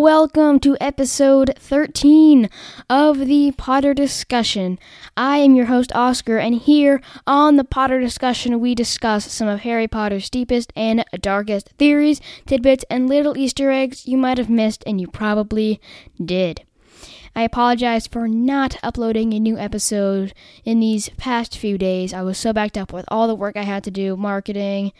welcome to episode 13 of the Potter Discussion. I am your host, Oscar, and here on the Potter Discussion, we discuss some of Harry Potter's deepest and darkest theories, tidbits, and little Easter eggs you might have missed, and you probably did. I apologize for not uploading a new episode in these past few days. I was so backed up with all the work I had to do, marketing,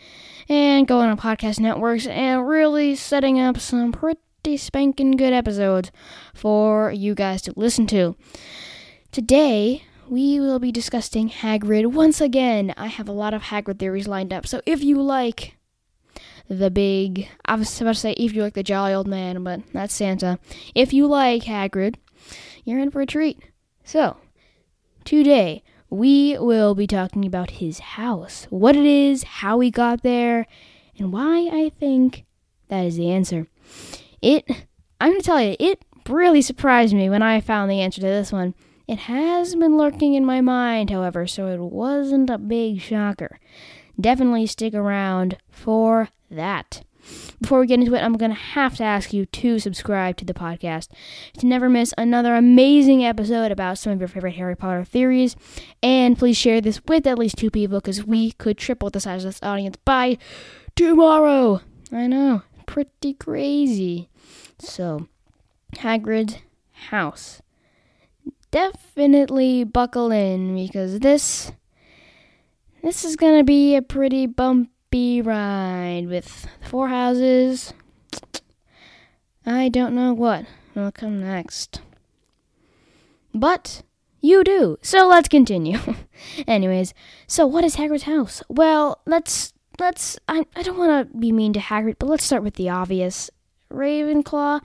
and going on podcast networks, and really setting up some pretty spanking good episodes for you guys to listen to. Today, we will be discussing Hagrid once again. I have a lot of Hagrid theories lined up, so if you like the big, I was about to say if you like the jolly old man, but that's Santa. If you like Hagrid, you're in for a treat. So, today we will be talking about his house, what it is, how he got there, and why I think that is the answer. It, I'm going to tell you, it really surprised me when I found the answer to this one. It has been lurking in my mind, however, so it wasn't a big shocker. Definitely stick around for that. Before we get into it, I'm going to have to ask you to subscribe to the podcast to never miss another amazing episode about some of your favorite Harry Potter theories. And please share this with at least two people because we could triple the size of this audience by tomorrow. I know, pretty crazy. So, Hagrid's house. Definitely buckle in because this this is gonna be a pretty bumpy ride with four houses. I don't know what will come next. But you do. So let's continue. Anyways, so what is Hagrid's house? Well, let's let's I I don't want to be mean to Hagrid, but let's start with the obvious. Ravenclaw.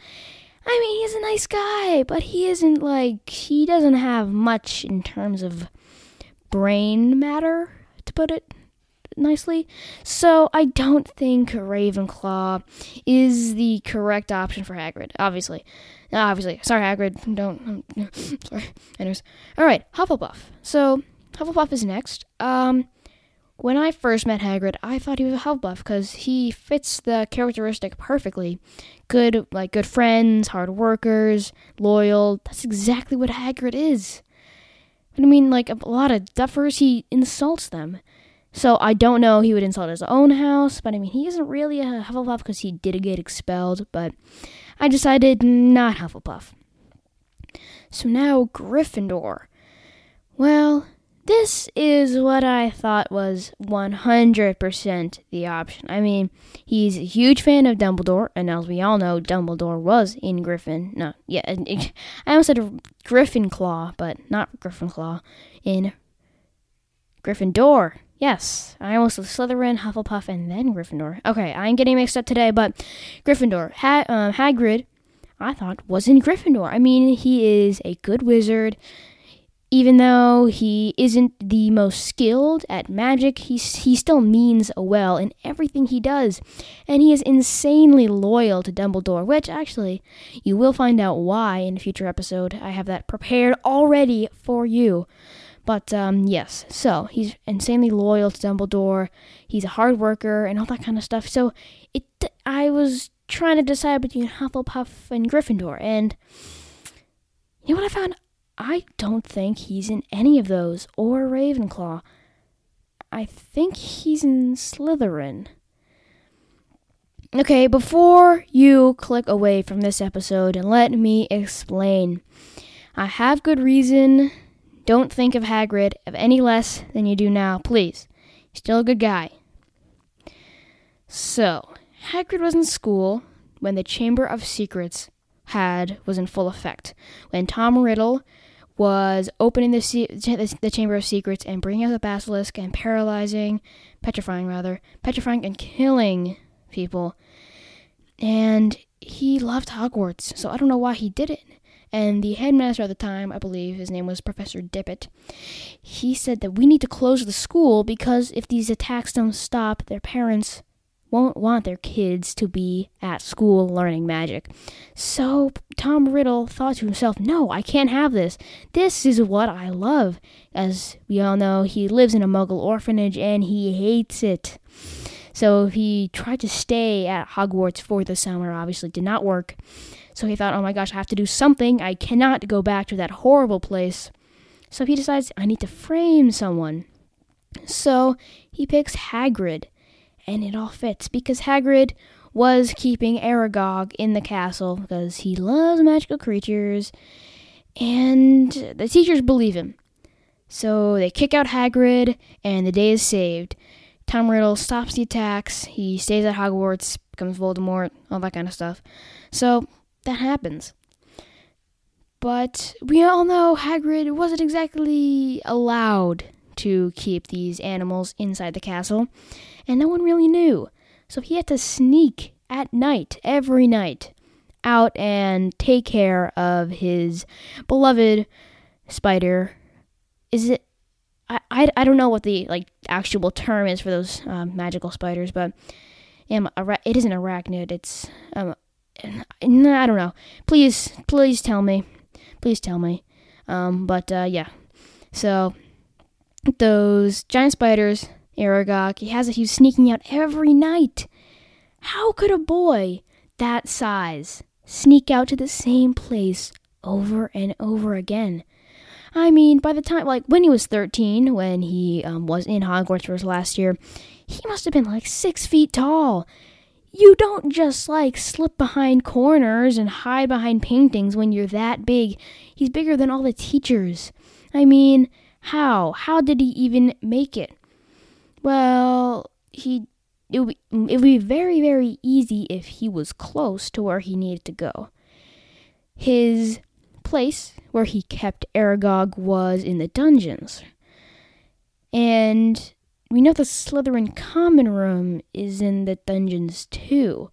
I mean, he's a nice guy, but he isn't like he doesn't have much in terms of brain matter, to put it nicely. So I don't think Ravenclaw is the correct option for Hagrid. Obviously, obviously. Sorry, Hagrid. Don't. Um, sorry. Anyways, all right. Hufflepuff. So Hufflepuff is next. Um, when I first met Hagrid, I thought he was a Hufflepuff because he fits the characteristic perfectly. Good, like good friends, hard workers, loyal. That's exactly what Hagrid is. But I mean, like a lot of duffers, he insults them. So I don't know he would insult his own house, but I mean, he isn't really a Hufflepuff because he did get expelled, but I decided not Hufflepuff. So now Gryffindor. Well, this is what I thought was 100% the option. I mean, he's a huge fan of Dumbledore, and as we all know, Dumbledore was in Griffin. No, yeah, I almost said Gryffindor, but not Gryffindor. In Gryffindor. Yes, I almost said Slytherin, Hufflepuff, and then Gryffindor. Okay, I'm getting mixed up today, but Gryffindor. Ha- um, Hagrid, I thought, was in Gryffindor. I mean, he is a good wizard. Even though he isn't the most skilled at magic, he, he still means well in everything he does. And he is insanely loyal to Dumbledore, which actually, you will find out why in a future episode. I have that prepared already for you. But um, yes, so he's insanely loyal to Dumbledore. He's a hard worker and all that kind of stuff. So it, I was trying to decide between Hufflepuff and Gryffindor, and you know what I found? I don't think he's in any of those or Ravenclaw. I think he's in Slytherin. Okay, before you click away from this episode and let me explain. I have good reason. Don't think of Hagrid of any less than you do now, please. He's still a good guy. So, Hagrid was in school when the Chamber of Secrets had was in full effect. When Tom Riddle was opening the, the, the Chamber of Secrets and bringing out the basilisk and paralyzing, petrifying rather, petrifying and killing people. And he loved Hogwarts, so I don't know why he did it. And the headmaster at the time, I believe his name was Professor Dippet, he said that we need to close the school because if these attacks don't stop, their parents won't want their kids to be at school learning magic. So Tom Riddle thought to himself, no, I can't have this. This is what I love. As we all know, he lives in a muggle orphanage and he hates it. So he tried to stay at Hogwarts for the summer, obviously did not work. So he thought, oh my gosh, I have to do something. I cannot go back to that horrible place. So he decides, I need to frame someone. So he picks Hagrid. And it all fits because Hagrid was keeping Aragog in the castle because he loves magical creatures. And the teachers believe him. So they kick out Hagrid, and the day is saved. Tom Riddle stops the attacks. He stays at Hogwarts, becomes Voldemort, all that kind of stuff. So that happens. But we all know Hagrid wasn't exactly allowed to keep these animals inside the castle, and no one really knew. So he had to sneak at night, every night, out and take care of his beloved spider. Is it? I, I, I don't know what the like actual term is for those um, magical spiders, but um, it isn't arachnid. It's um, I don't know. Please, please tell me. Please tell me. Um, but uh, yeah. So those giant spiders, Aragog, he has it. He's sneaking out every night. How could a boy that size sneak out to the same place over and over again? I mean, by the time, like, when he was 13, when he um, was in Hogwarts for his last year, he must have been like six feet tall. You don't just like slip behind corners and hide behind paintings when you're that big. He's bigger than all the teachers. I mean, how? How did he even make it? Well, he it would, be, be very very easy if he was close to where he needed to go. His place where he kept Aragog was in the dungeons. And we know the Slytherin common room is in the dungeons too.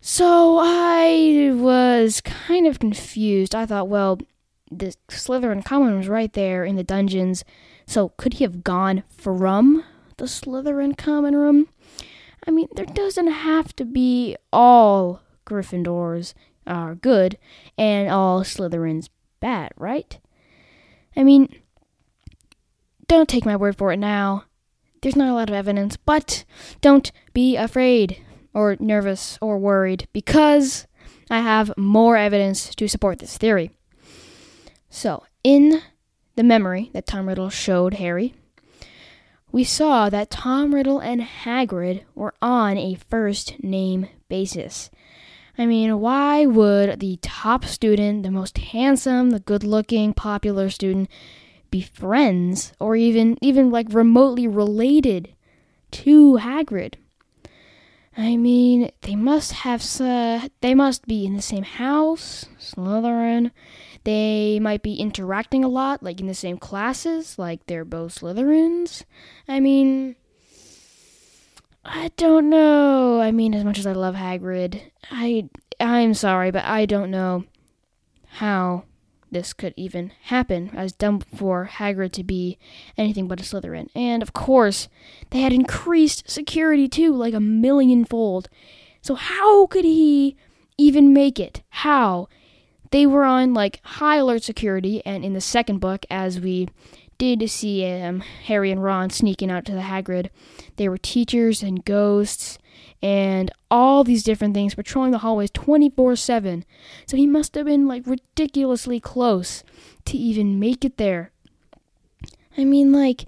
So I was kind of confused. I thought, well, the Slytherin common is right there in the dungeons. So could he have gone from the Slytherin common room? I mean, there doesn't have to be all Gryffindors are good and all Slytherins bad, right? I mean, don't take my word for it now. There's not a lot of evidence, but don't be afraid or nervous or worried because I have more evidence to support this theory. So, in the memory that Tom Riddle showed Harry, we saw that Tom Riddle and Hagrid were on a first name basis. I mean, why would the top student, the most handsome, the good looking, popular student, be friends or even even like remotely related to Hagrid. I mean, they must have uh, they must be in the same house, Slytherin. They might be interacting a lot, like in the same classes, like they're both Slytherins. I mean, I don't know. I mean, as much as I love Hagrid, I I'm sorry, but I don't know how this could even happen, as dumb for Hagrid to be anything but a Slytherin. And of course, they had increased security too, like a millionfold. So how could he even make it? How? They were on like high alert security, and in the second book, as we did see um, Harry and Ron sneaking out to the Hagrid, they were teachers and ghosts and all these different things patrolling the hallways 24 7. So he must have been like ridiculously close to even make it there. I mean, like,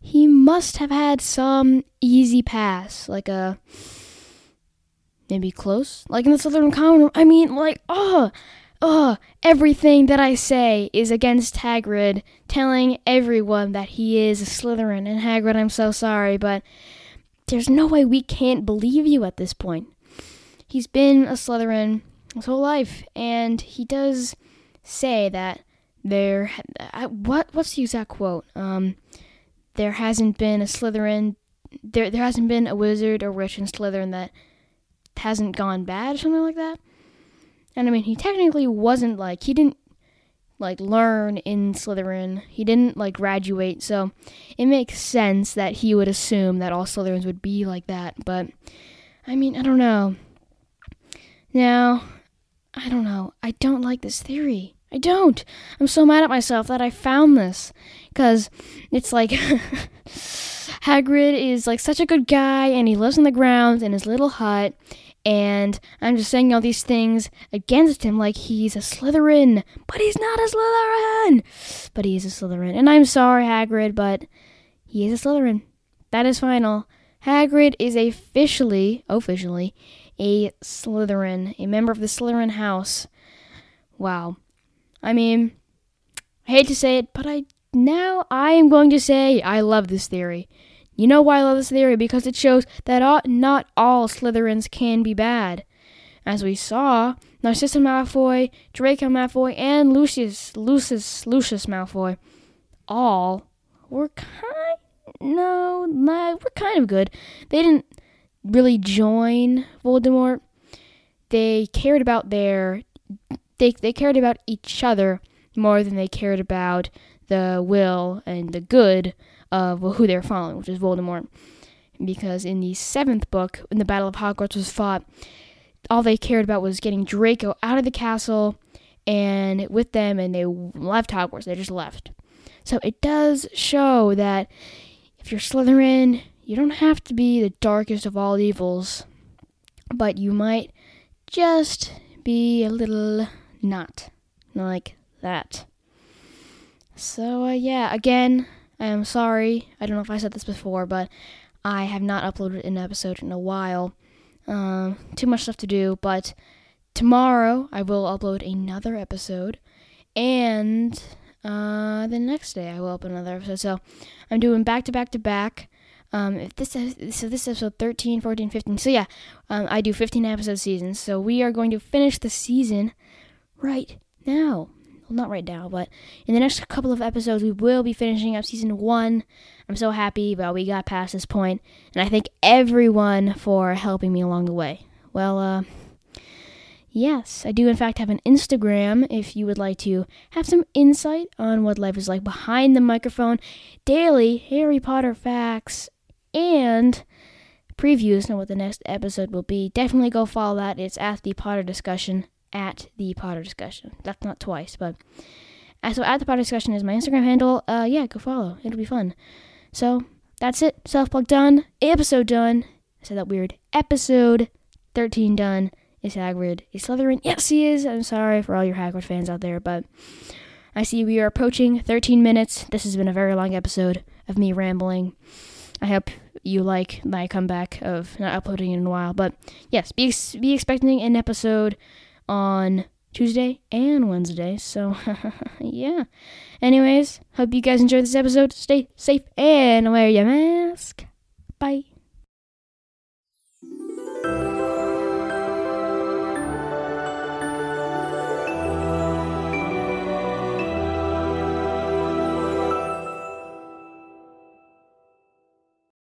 he must have had some easy pass, like a. Maybe close? Like in the Slytherin Common Room. I mean, like, oh, oh, everything that I say is against Hagrid, telling everyone that he is a Slytherin. And Hagrid, I'm so sorry, but there's no way we can't believe you at this point. He's been a Slytherin his whole life, and he does say that there. What what's the exact quote? Um, there hasn't been a Slytherin. There there hasn't been a wizard or witch in Slytherin that hasn't gone bad or something like that. And I mean, he technically wasn't like he didn't like learn in Slytherin. He didn't like graduate, so it makes sense that he would assume that all Slytherins would be like that. But I mean, I don't know. Now, I don't know. I don't like this theory. I don't. I'm so mad at myself that I found this cuz it's like Hagrid is like such a good guy and he lives on the grounds in his little hut And I'm just saying all these things against him like he's a Slytherin, but he's not a Slytherin. But he is a Slytherin. And I'm sorry, Hagrid, but he is a Slytherin. That is final. Hagrid is officially, officially, a Slytherin, a member of the Slytherin house. Wow. I mean, I hate to say it, but I now I am going to say I love this theory. You know why I love this theory? Because it shows that all, not all Slytherins can be bad. As we saw, Narcissa Malfoy, Draco Malfoy, and Lucius, Lucius, Lucius Malfoy, all were kind, no, were kind of good. They didn't really join Voldemort. They cared about their, they, they cared about each other more than they cared about the will and the good of who they're following, which is Voldemort. Because in the seventh book, when the Battle of Hogwarts was fought, all they cared about was getting Draco out of the castle and with them, and they left Hogwarts. They just left. So it does show that if you're Slytherin, you don't have to be the darkest of all evils, but you might just be a little not like that. So, uh, yeah, again, I am sorry. I don't know if I said this before, but I have not uploaded an episode in a while. Um, too much stuff to do, but tomorrow I will upload another episode, and uh, the next day I will upload another episode. So I'm doing back to back to back. Um, if this so this is episode 13, 14, 15. So yeah, um, I do 15 episode seasons. So we are going to finish the season right now well, not right now, but in the next couple of episodes, we will be finishing up season one. I'm so happy that we got past this point, and I thank everyone for helping me along the way. Well, uh, yes, I do in fact have an Instagram if you would like to have some insight on what life is like behind the microphone, daily Harry Potter facts, and previews on what the next episode will be. Definitely go follow that. It's at the Potter Discussion at the Potter Discussion. That's not twice, but uh, so at the Potter Discussion is my Instagram handle. Uh, yeah, go follow. It'll be fun. So that's it. Self plug done. Episode done. I said that weird. Episode thirteen done. Is Hagrid a Slytherin? Yes, he is. I'm sorry for all your Hagrid fans out there, but I see we are approaching 13 minutes. This has been a very long episode of me rambling. I hope you like my comeback of not uploading in a while, but yes, be be expecting an episode on Tuesday and Wednesday. So, yeah. Anyways, hope you guys enjoyed this episode. Stay safe and wear your mask. Bye.